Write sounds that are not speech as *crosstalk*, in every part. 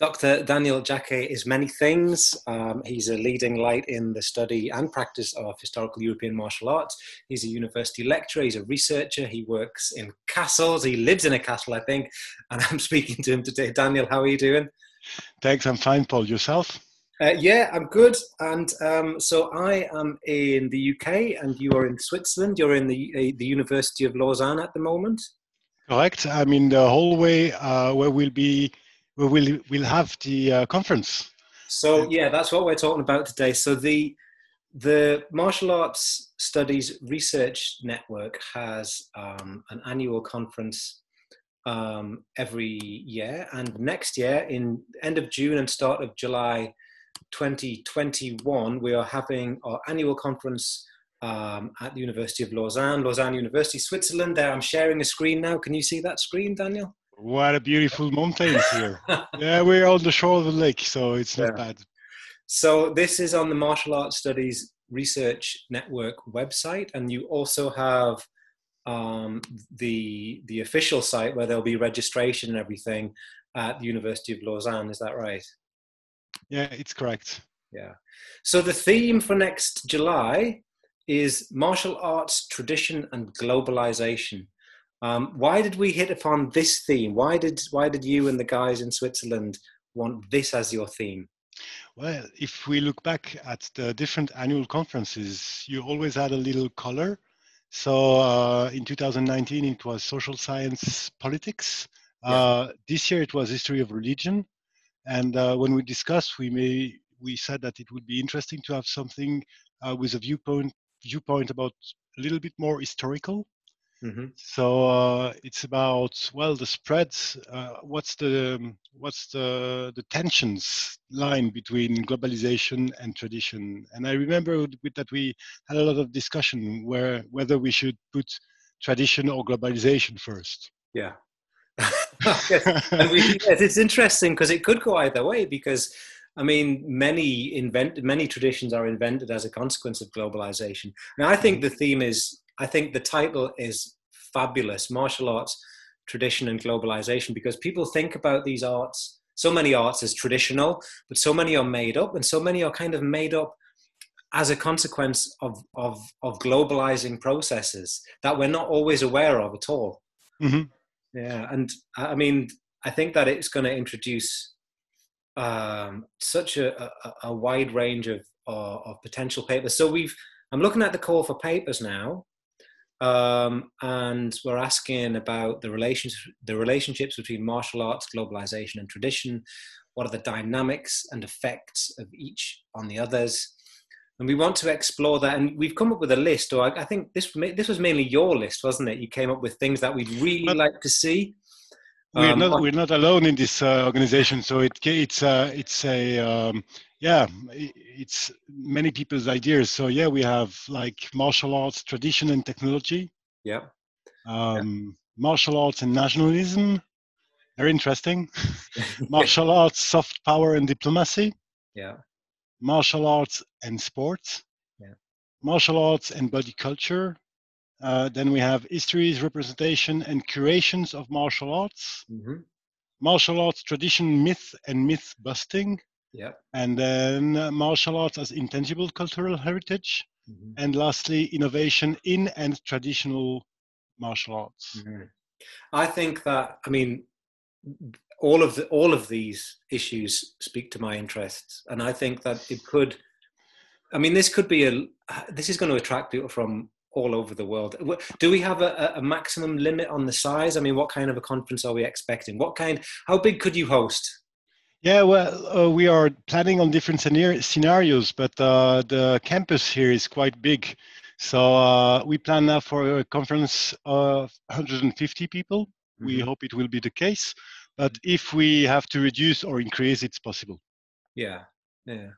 Dr. Daniel Jacquet is many things. Um, he's a leading light in the study and practice of historical European martial arts. He's a university lecturer, he's a researcher, he works in castles, he lives in a castle, I think, and *laughs* I'm speaking to him today. Daniel, how are you doing? Thanks, I'm fine, Paul. Yourself? Uh, yeah, I'm good. And um, so I am in the UK, and you are in Switzerland. You're in the uh, the University of Lausanne at the moment. Correct. I'm in the hallway uh, where we'll be we will we'll have the uh, conference. So yeah, that's what we're talking about today. So the the Martial Arts Studies Research Network has um, an annual conference um, every year, and next year, in end of June and start of July 2021, we are having our annual conference um, at the University of Lausanne, Lausanne University, Switzerland. There, I'm sharing a screen now. Can you see that screen, Daniel? What a beautiful mountains here. *laughs* yeah, we're on the shore of the lake, so it's not yeah. bad. So this is on the Martial Arts Studies Research Network website, and you also have um, the the official site where there'll be registration and everything at the University of Lausanne. Is that right? Yeah, it's correct. Yeah. So the theme for next July is martial arts tradition and globalization. Um, why did we hit upon this theme? Why did why did you and the guys in Switzerland want this as your theme? Well, if we look back at the different annual conferences, you always had a little color. So uh, in 2019, it was social science politics. Yeah. Uh, this year, it was history of religion. And uh, when we discussed, we may we said that it would be interesting to have something uh, with a viewpoint viewpoint about a little bit more historical Mm-hmm. So uh, it's about well the spreads. Uh, what's the um, what's the the tensions line between globalization and tradition? And I remember with that we had a lot of discussion where whether we should put tradition or globalization first. Yeah. *laughs* yes. we, *laughs* yes, it's interesting because it could go either way because I mean, many invent many traditions are invented as a consequence of globalization. Now, I think mm-hmm. the theme is I think the title is fabulous martial arts tradition and globalization because people think about these arts, so many arts as traditional, but so many are made up, and so many are kind of made up as a consequence of of, of globalizing processes that we're not always aware of at all. Mm-hmm. Yeah, and I mean, I think that it's going to introduce um, such a, a, a, wide range of, of, of potential papers. So we've I'm looking at the call for papers now, um, and we're asking about the relations the relationships between martial arts, globalization, and tradition. What are the dynamics and effects of each on the others? And we want to explore that. And we've come up with a list, or I, I think this this was mainly your list, wasn't it? You came up with things that we'd really but like to see. We're um, not we're not alone in this uh, organization, so it it's uh, it's a um, yeah it's many people's ideas. So yeah we have like martial arts tradition and technology. Yeah, um, yeah. martial arts and nationalism. Very interesting. *laughs* Martial arts soft power and diplomacy. Yeah. Martial arts and sports. Yeah. Martial arts and body culture. Uh, then we have histories representation and curations of martial arts. Mm-hmm. martial arts tradition myth and myth busting yeah. And then uh, martial arts as intangible cultural heritage. Mm-hmm. And lastly, innovation in and traditional martial arts. Mm-hmm. I think that, I mean, all of the, all of these issues speak to my interests, and I think that it could. I mean, this could be a. This is going to attract people from all over the world. Do we have a, a maximum limit on the size? I mean, what kind of a conference are we expecting? What kind? How big could you host? Yeah, well, uh, we are planning on different scenarios, but uh, the campus here is quite big. So uh, we plan now for a conference of 150 people. Mm-hmm. We hope it will be the case. But mm-hmm. if we have to reduce or increase, it's possible. Yeah, yeah.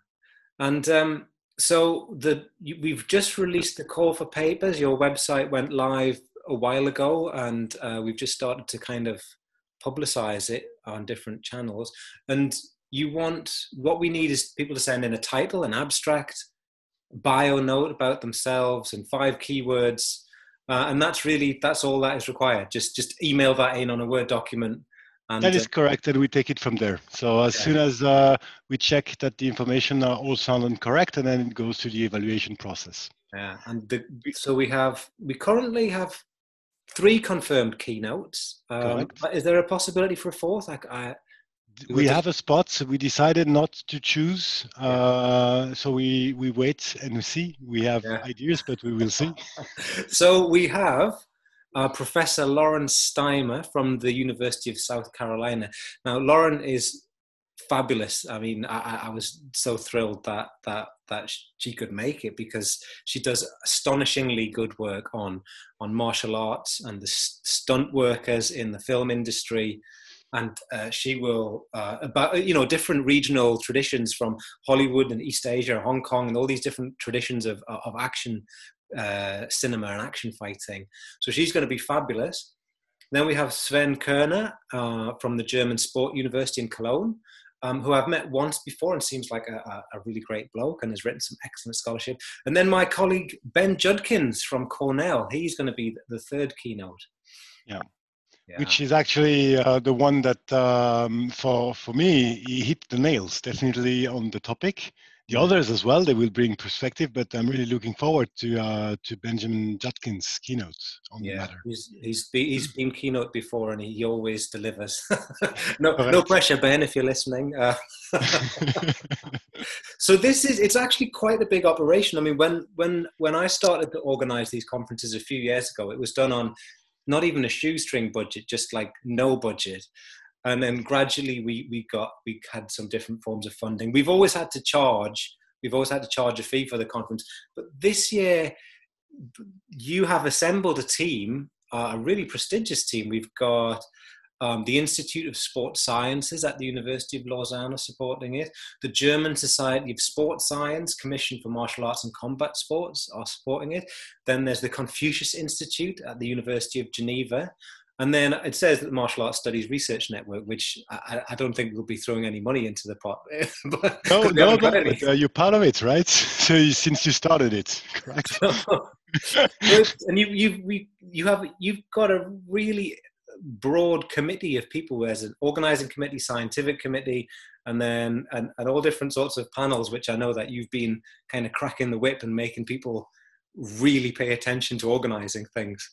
And um, so the we've just released the call for papers. Your website went live a while ago, and uh, we've just started to kind of publicize it on different channels. And you want what we need is people to send in a title, an abstract, bio note about themselves, and five keywords. Uh, and that's really that's all that is required. Just just email that in on a Word document, And, that is uh, correct, and we take it from there. So as soon as uh, we check that the information are all sound correct, and then it goes to the evaluation process. Yeah, and the, so we have we currently have three confirmed keynotes. Um, is there a possibility for a fourth? I, I, we have a spot. So we decided not to choose. Uh, so we we wait and we see. We have yeah. ideas, but we will see. *laughs* so we have uh, Professor Lauren Steimer from the University of South Carolina. Now, Lauren is fabulous. I mean, I, I, was so thrilled that that that she could make it because she does astonishingly good work on on martial arts and the stunt workers in the film industry. And uh, she will uh, about you know different regional traditions from Hollywood and East Asia, Hong Kong, and all these different traditions of of action uh, cinema and action fighting. So she's going to be fabulous. Then we have Swen Körner uh, from the German Sport University in Cologne, um, who I've met once before and seems like a, a, really great bloke and has written some excellent scholarship. And then my colleague Ben Judkins from Cornell, he's going to be the third keynote. Yeah. Yeah. which is actually uh, the one that um, for for me he hit the nails definitely on the topic the others as well. They will bring perspective, but I'm really looking forward to uh, to Benjamin Judkins' keynote on yeah, the matter. He's he's, be, he's been keynote before, and he always delivers. *laughs* no no pressure, Ben, if you're listening. Uh, *laughs* so this is it's actually quite a big operation. I mean, when when when I started to organise these conferences a few years ago, it was done on not even a shoestring budget, just like no budget and then gradually we we got we had some different forms of funding. We've always had to charge. We've always had to charge a fee for the conference, but this year you have assembled a team, uh, a really prestigious team. We've got. Um, the Institute of Sports Sciences at the University of Lausanne are supporting it. The German Society of Sports Science, Commission for Martial Arts and Combat Sports, are supporting it. Then there's the Confucius Institute at the University of Geneva. And then it says that the Martial Arts Studies Research Network, which I, I don't think we'll be throwing any money into the pot. *laughs* but, no, no, but, uh, you're part of it, right? *laughs* So you, since you started it, correct? *laughs* and you, you, we, you have, you've got a really broad committee of people. There's an organizing committee, scientific committee, and then and, and all different sorts of panels, which I know that you've been kind of cracking the whip and making people really pay attention to organizing things.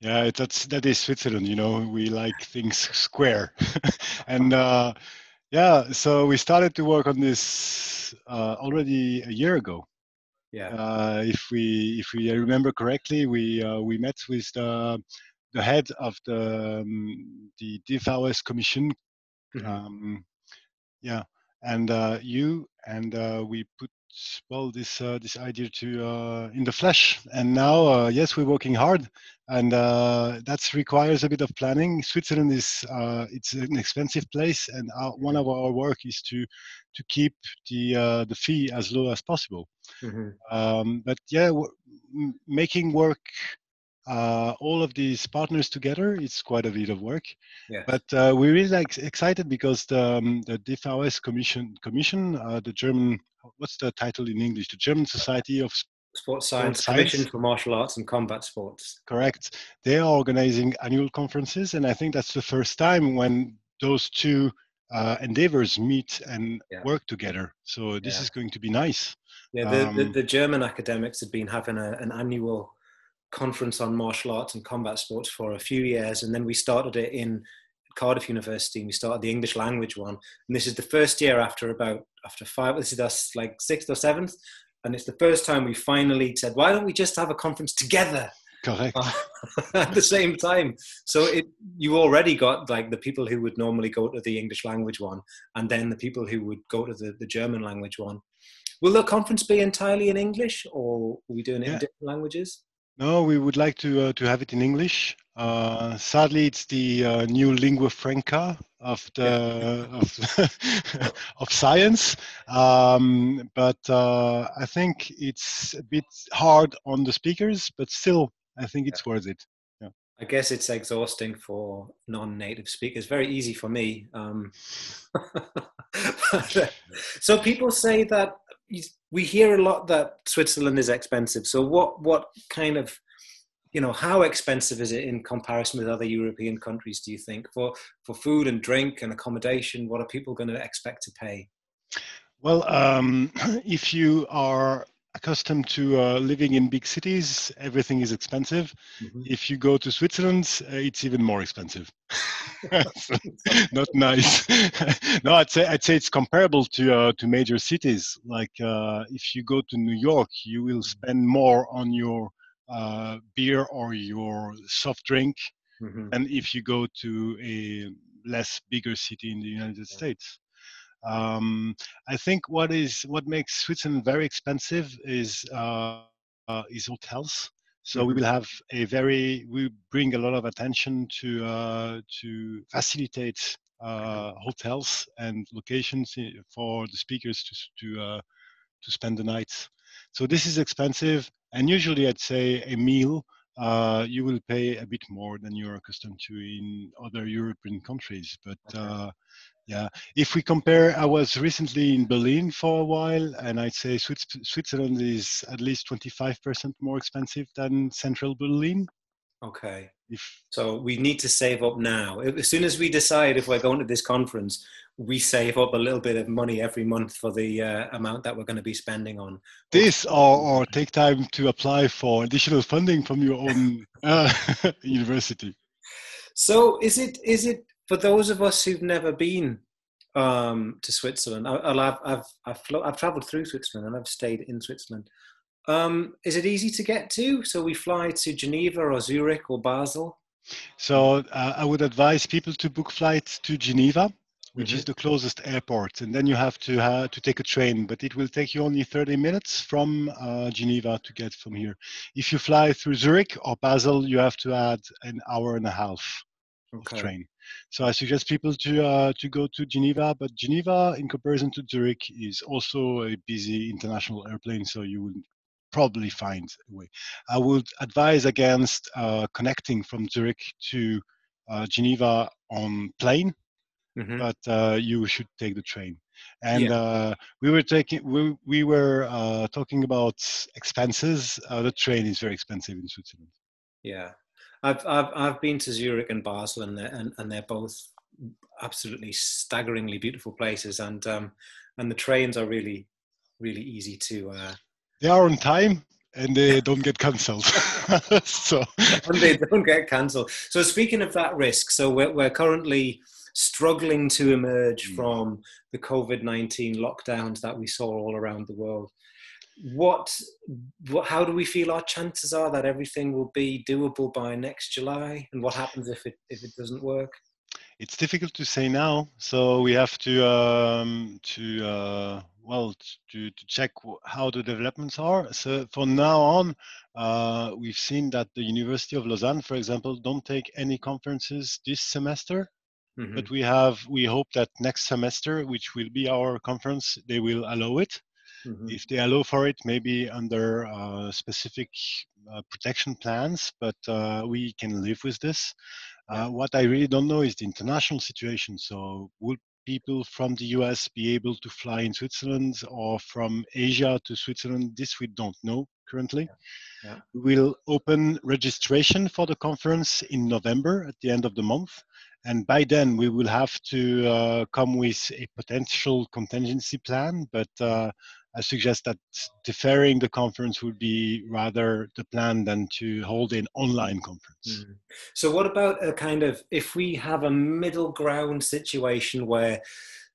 Yeah, that's that is Switzerland. You know, we like things square, *laughs* and uh, yeah, so we started to work on this uh, already a year ago. Yeah. Uh, if we if we remember correctly, we uh, we met with the the head of the um, the DVS Commission. Mm-hmm. Um, yeah, and uh, you and uh, we put well this uh, this idea to uh, in the flesh. And now uh, yes we're working hard. And uh, that requires a bit of planning. Switzerland is uh, it's an expensive place. And our, one of our work is to to keep the uh, the fee as low as possible. Mm-hmm. um, but yeah making work uh, all of these partners together it's quite a bit of work. Yes. but uh, we're really like, excited because the, um, the DVS commission commission uh, the german what's the title in english the german society of sports science sports commission science. for martial arts and combat sports correct they are organizing annual conferences and i think that's the first time when those two uh, endeavors meet and yeah. work together so this yeah. is going to be nice yeah the, um, the, the, german academics have been having a, an annual conference on martial arts and combat sports for a few years, and then we started it in Cardiff University, and we started the English language one. And this is the first year after about after five. This is us like sixth or seventh, and it's the first time we finally said, "Why don't we just have a conference together?" Correct. *laughs* at the same time, so it you already got like the people who would normally go to the English language one, and then the people who would go to the, the German language one. Will the conference be entirely in English, or are we doing it yeah. in different languages? No, we would like to uh, to have it in English. Uh, sadly, it's the uh, new lingua franca of the of, *laughs* of science, um, but uh, I think it's a bit hard on the speakers. But still, I think it's yeah. worth it. Yeah. I guess it's exhausting for non-native speakers. Very easy for me. Um, *laughs* so people say that we hear a lot that Switzerland is expensive. So what what kind of you know, how expensive is it in comparison with other European countries? Do you think for for food and drink and accommodation? What are people going to expect to pay? Well, um, *clears throat* if you are accustomed to uh, living in big cities, everything is expensive. Mm-hmm. If you go to Switzerland, uh, it's even more expensive. *laughs* *laughs* not nice. *laughs* no, I'd say I'd say it's comparable to uh, to major cities. Like uh, if you go to New York, you will mm-hmm. spend more on your uh, beer or your soft drink mm-hmm. than if you go to a less bigger city in the United States. Um, I think what is what makes Switzerland very expensive is uh, uh, is hotels. So mm-hmm. we will have a very we bring a lot of attention to uh, to facilitate uh, *laughs* hotels and locations for the speakers to to uh, to spend the nights. So this is expensive, and usually I'd say a meal uh, you will pay a bit more than you're accustomed to in other European countries. But okay. uh, yeah, if we compare, I was recently in Berlin for a while, and I'd say Switzerland is at least 25% more expensive than central Berlin. Okay. If, so we need to save up now. As soon as we decide if we're going to this conference, we save up a little bit of money every month for the uh, amount that we're going to be spending on this, or, or take time to apply for additional funding from your own *laughs* uh, *laughs* university. So, is it is it for those of us who've never been um, to Switzerland, I, have I've I've, I've traveled through Switzerland and I've stayed in Switzerland. Um, is it easy to get to? So we fly to Geneva or Zurich or Basel. So uh, I would advise people to book flights to Geneva, which mm-hmm. is the closest airport, and then you have to uh, to take a train. But it will take you only 30 minutes from uh, Geneva to get from here. If you fly through Zurich or Basel, you have to add an hour and a half okay. of train. So I suggest people to uh, to go to Geneva, but Geneva, in comparison to Zurich, is also a busy international airplane, so you will probably find a way. I would advise against uh, connecting from Zurich to uh, Geneva on plane, mm-hmm. but uh, you should take the train. And yeah. Uh, we were taking we we were uh, talking about expenses. the train is very expensive in Switzerland. Yeah, I've I've I've been to Zurich and Basel, and they're, and, and they're both absolutely staggeringly beautiful places, and um, and the trains are really really easy to. Uh, they are on time and they *laughs* don't get cancelled. *laughs* so and they don't get cancelled. So speaking of that risk, so we're we're currently struggling to emerge mm. from the COVID nineteen lockdowns that we saw all around the world. What, what how do we feel our chances are that everything will be doable by next July? And what happens if it if it doesn't work? It's difficult to say now. So we have to um, to uh, well to, to check how the developments are. So from now on uh, we've seen that the university of lausanne for example don't take any conferences this semester mm-hmm. but we have we hope that next semester which will be our conference they will allow it Mm-hmm. If they allow for it, maybe under uh, specific uh, protection plans, but uh, we can live with this. Uh, what I really don't know is the international situation. So, would people from the US be able to fly in Switzerland or from Asia to Switzerland? This we don't know currently. Yeah. Yeah. We will open registration for the conference in November at the end of the month. And by then, we will have to uh, come with a potential contingency plan. But uh, I suggest that deferring the conference would be rather the plan than to hold an online conference. Mm. So, what about a kind of if we have a middle ground situation where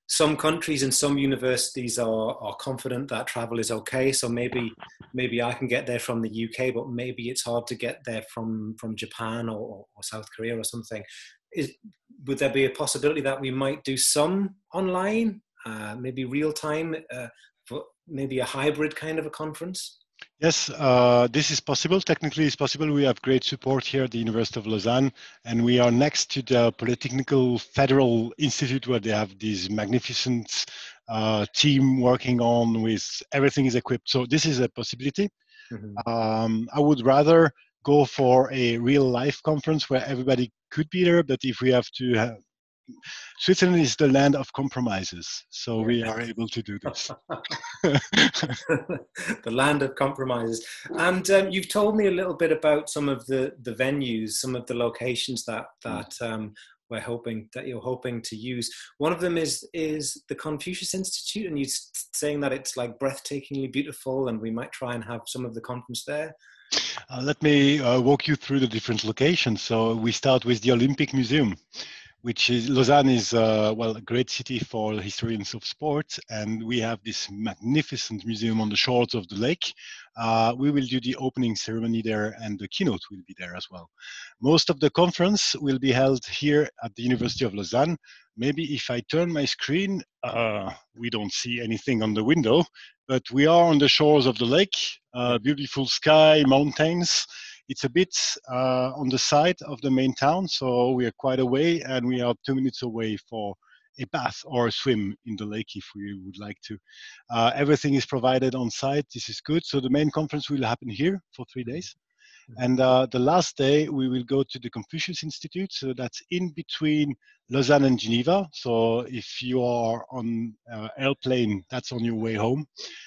some countries and some universities are, are confident that travel is okay, so maybe maybe I can get there from the UK, but maybe it's hard to get there from from Japan or, or South Korea or something. Is, would there be a possibility that we might do some online, uh, maybe real time? Uh, for maybe a hybrid kind of a conference? Yes, uh, this is possible. Technically, it's possible. We have great support here at the University of Lausanne, and we are next to the Polytechnical Federal Institute, where they have this magnificent uh, team working on with everything is equipped. So this is a possibility. Mm-hmm. Um, I would rather go for a real life conference where everybody could be there, but if we have to have, Switzerland is the land of compromises, so we are able to do this. *laughs* *laughs* the land of compromises. And um, you've told me a little bit about some of the, the venues, some of the locations that that um, we're hoping that you're hoping to use. One of them is is the Confucius Institute, and you're saying that it's like breathtakingly beautiful, and we might try and have some of the conference there. Uh, let me uh, walk you through the different locations. So we start with the Olympic Museum which is Lausanne is uh, well a great city for historians of sports, and we have this magnificent museum on the shores of the lake. Uh, we will do the opening ceremony there, and the keynote will be there as well. Most of the conference will be held here at the University of Lausanne. Maybe if I turn my screen, uh, we don't see anything on the window, but we are on the shores of the lake. Uh, beautiful sky, mountains it's a bit uh, on the side of the main town, so we are quite away, and we are two minutes away for a bath or a swim in the lake if we would like to. Uh, everything is provided on site. This is good. So the main conference will happen here for three days. And uh, the last day, we will go to the Confucius Institute. So that's in between Lausanne and Geneva. So if you are on uh, airplane, that's on your way home.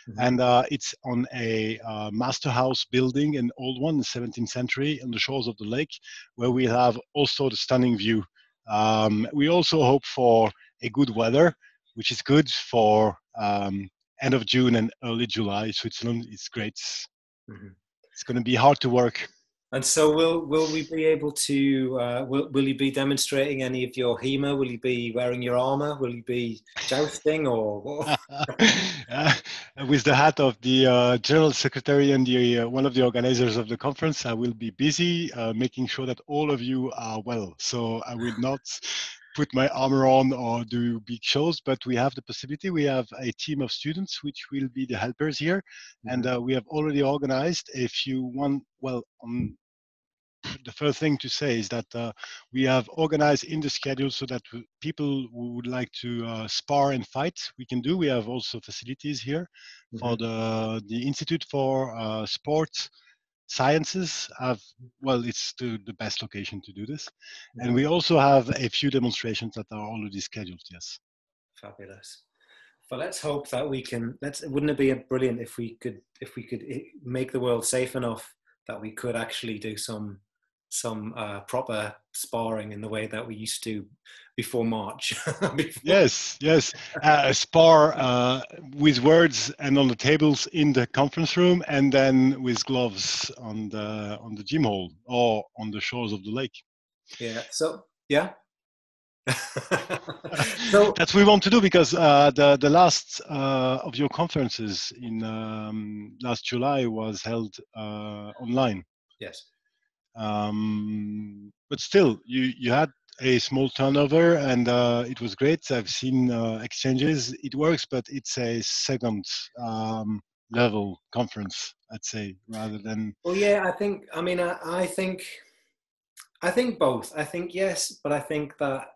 Mm-hmm. And uh, it's on a uh, master house building, an old one, the 17th century, on the shores of the lake, where we have also the stunning view. Um, we also hope for a good weather, which is good for um, end of June and early July. Switzerland is great. Mm-hmm it's going to be hard to work. And so, will will we be able to? Uh, will will you be demonstrating any of your HEMA? Will you be wearing your armor? Will you be jousting or? *laughs* uh, with the hat of the uh, general secretary and the uh, one of the organizers of the conference, I will be busy uh, making sure that all of you are well. So I will not put my armor on or do big shows, but we have the possibility. We have a team of students which will be the helpers here, mm-hmm. and uh, we have already organized a few one. Well, um, the first thing to say is that uh, we have organized in the schedule so that people who would like to uh, spar and fight, we can do. We have also facilities here mm-hmm. for the the Institute for uh, Sports sciences have well it's the, the best location to do this. And we also have a few demonstrations that are already scheduled yes. Fabulous. But let's hope that we can let's wouldn't it be brilliant if we could if we could eh, make the world safe enough that we could actually do some some uh, proper sparring in the way that we used to before March. *laughs* before. Yes, yes. Uh, spar uh, with words and on the tables in the conference room, and then with gloves on the on the gym hall or on the shores of the lake. Yeah. So yeah. *laughs* so that's what we want to do because uh, the the last uh, of your conferences in um, last July was held uh, online. Yes um, but still, you you had a small turnover and uh, it was great. I've seen uh, exchanges. It works, but it's a second um, level conference, I'd say, rather than. Well, yeah, I think. I mean, I, I think. I think both. I think yes, but I think that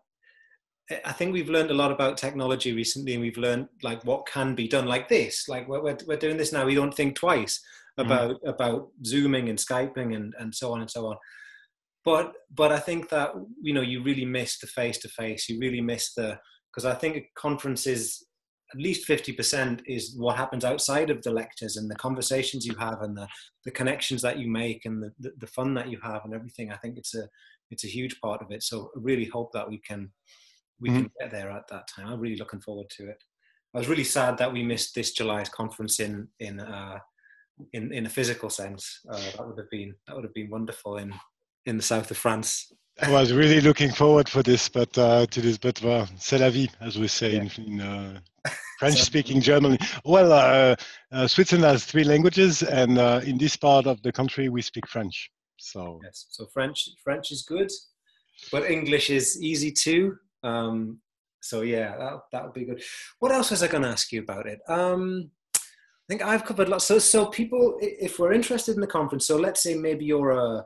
I think we've learned a lot about technology recently, and we've learned like what can be done like this. Like we're we're, we're doing this now. We don't think twice. About mm-hmm. about zooming and skyping and and so on and so on. But but i think that you know you really miss the face to face you really miss the because i think conferences at least 50% is what happens outside of the lectures and the conversations you have and the, the connections that you make and the, the, the fun that you have and everything. I think it's a it's a huge part of it. So i really hope that we can we mm-hmm. can get there at that time. I'm really looking forward to it. I was really sad that we missed this july's conference in in uh, in in a physical sense. Uh, that would have been that would have been wonderful in in the south of France. I was really looking forward for this, but uh, to this, but uh, c'est la vie, as we say yeah. in, in uh, *laughs* French-speaking Germany. Well, uh, uh, Switzerland has three languages, and uh, in this part of the country, we speak French. So yes, so French French is good, but English is easy too. Um, so yeah, that that would be good. What else was I going to ask you about it? Um, I think I've covered lots. So, so people, if we're interested in the conference, so let's say maybe you're a,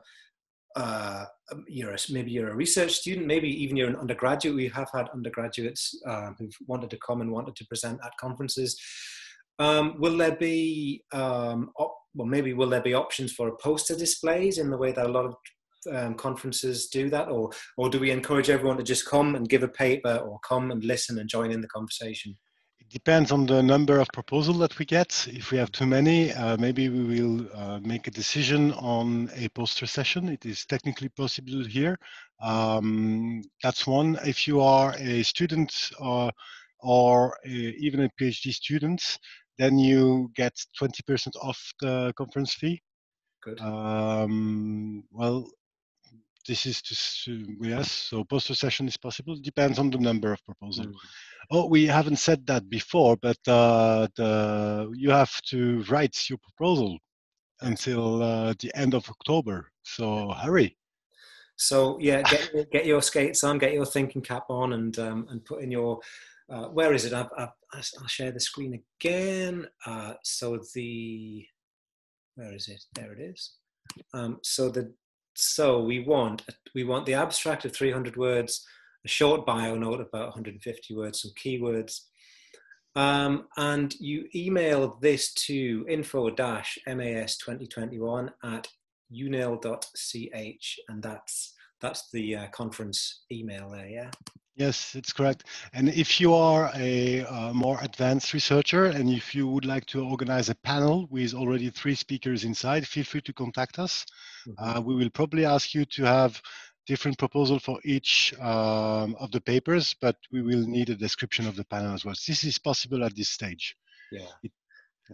uh, you're a, maybe you're a research student, maybe even you're an undergraduate. We have had undergraduates um, who've wanted to come and wanted to present at conferences. Um, will there be, um, op- well, maybe will there be options for poster displays in the way that a lot of um, conferences do that, or or do we encourage everyone to just come and give a paper, or come and listen and join in the conversation? It depends on the number of proposals that we get. If we have too many, uh, maybe we will uh, make a decision on a poster session. It is technically possible here. Um, that's one. If you are a student or, uh, or a, even a PhD student, then you get 20% off the conference fee. Good. Um, well, this is just yes. So poster session is possible. Depends on the number of proposals. Mm. Oh, we haven't said that before, but uh, the you have to write your proposal until uh, the end of October. So hurry. So yeah, get, get your skates on, get your thinking cap on, and um, and put in your. Uh, where is it? I, will share the screen again. Uh, so the where is it? There it is. Um, so the so we want we want the abstract of 300 words, a short bio note about 150 words, some keywords, um, and you email this to info-mas2021 at unil.ch, and that's that's the uh, conference email there. Yeah. Yes, it's correct. And if you are a uh, more advanced researcher and if you would like to organize a panel with already three speakers inside, feel free to contact us. Mm-hmm. Uh, we will probably ask you to have different proposal for each um, of the papers, but we will need a description of the panel as well. This is possible at this stage. Yeah. It,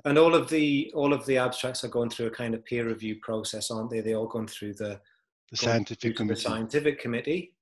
and all of the all of the abstracts are going through a kind of peer review process, aren't they? They all gone through the the scientific committee. The scientific committee.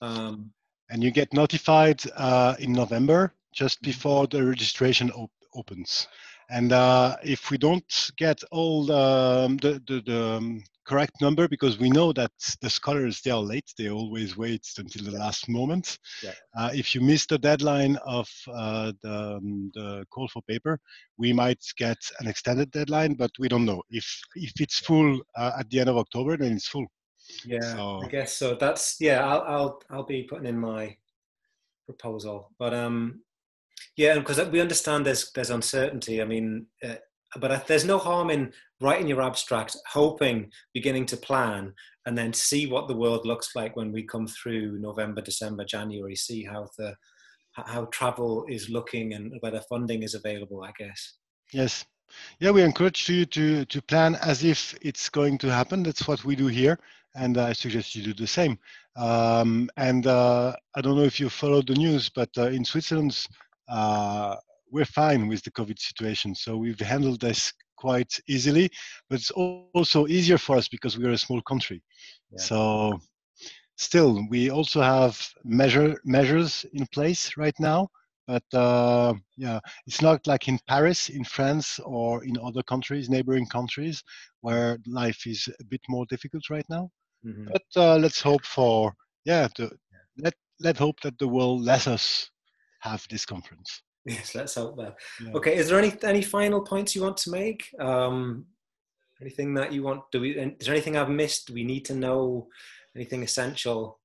Um, and you get notified uh, in November just mm-hmm. before the registration op opens. And uh, if we don't get all the, um, the, the, the um, correct number, because we know that the scholars, they are late, they always wait until the last moment. Yeah. Uh, if you miss the deadline of uh, the, um, the call for paper, we might get an extended deadline, but we don't know. If, if it's full uh, at the end of October, then it's full. Yeah, so. I guess so. That's yeah. I'll I'll I'll be putting in my proposal, but um, yeah, because we understand there's there's uncertainty. I mean, uh, but there's no harm in writing your abstract, hoping, beginning to plan, and then see what the world looks like when we come through November, December, January. See how the how travel is looking and whether funding is available. I guess. Yes. Yeah, we encourage you to to plan as if it's going to happen. That's what we do here and I suggest you do the same. Um, and uh, I don't know if you followed the news, but uh, in Switzerland, uh, we're fine with the COVID situation. So we've handled this quite easily, but it's also easier for us because we're a small country. Yeah. So still, we also have measure measures in place right now. But uh, yeah, it's not like in Paris, in France, or in other countries, neighboring countries, where life is a bit more difficult right now. Mm-hmm. But uh, let's hope for yeah. To, let let hope that the world lets us have this conference. Yes, let's hope that. Yeah. Okay, is there any any final points you want to make? Um, anything that you want? Do we? Is there anything I've missed? We need to know anything essential?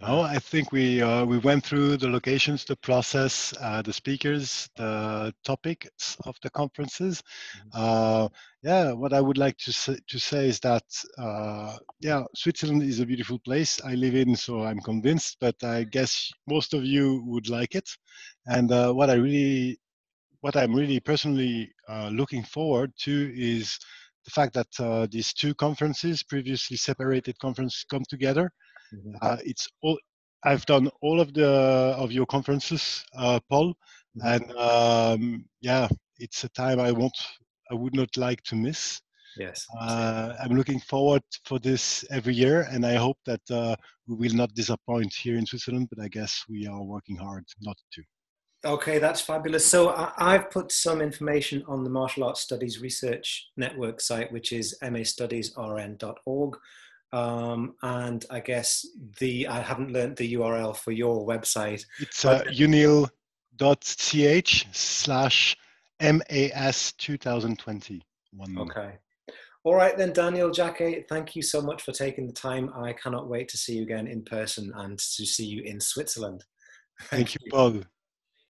No, I think we uh, we went through the locations, the process, uh, the speakers, the topics of the conferences. Mm-hmm. Uh, yeah, what I would like to say, to say is that uh, yeah, Switzerland is a beautiful place. I live in, so I'm convinced. But I guess most of you would like it. And uh, what I really, what I'm really personally uh, looking forward to is the fact that these two conferences, previously separated conferences, come together Mm-hmm. Uh, it's all I've done all of the of your conferences, uh, Paul, mm-hmm. and um, yeah, it's a time I want I would not like to miss. Yes, uh, I'm looking forward for this every year, and I hope that uh, we will not disappoint here in Switzerland. But I guess we are working hard not to. Okay, that's fabulous. So I've put some information on the Martial Arts Studies Research Network site, which is mastudiesrn.org. Um, and I guess the I haven't learned the URL for your website. It's uh, unil.ch slash MAS 2021. Okay. All right then, Daniel Jacquet, thank you so much for taking the time. I cannot wait to see you again in person and to see you in Switzerland. Thank, thank you, you, Bob.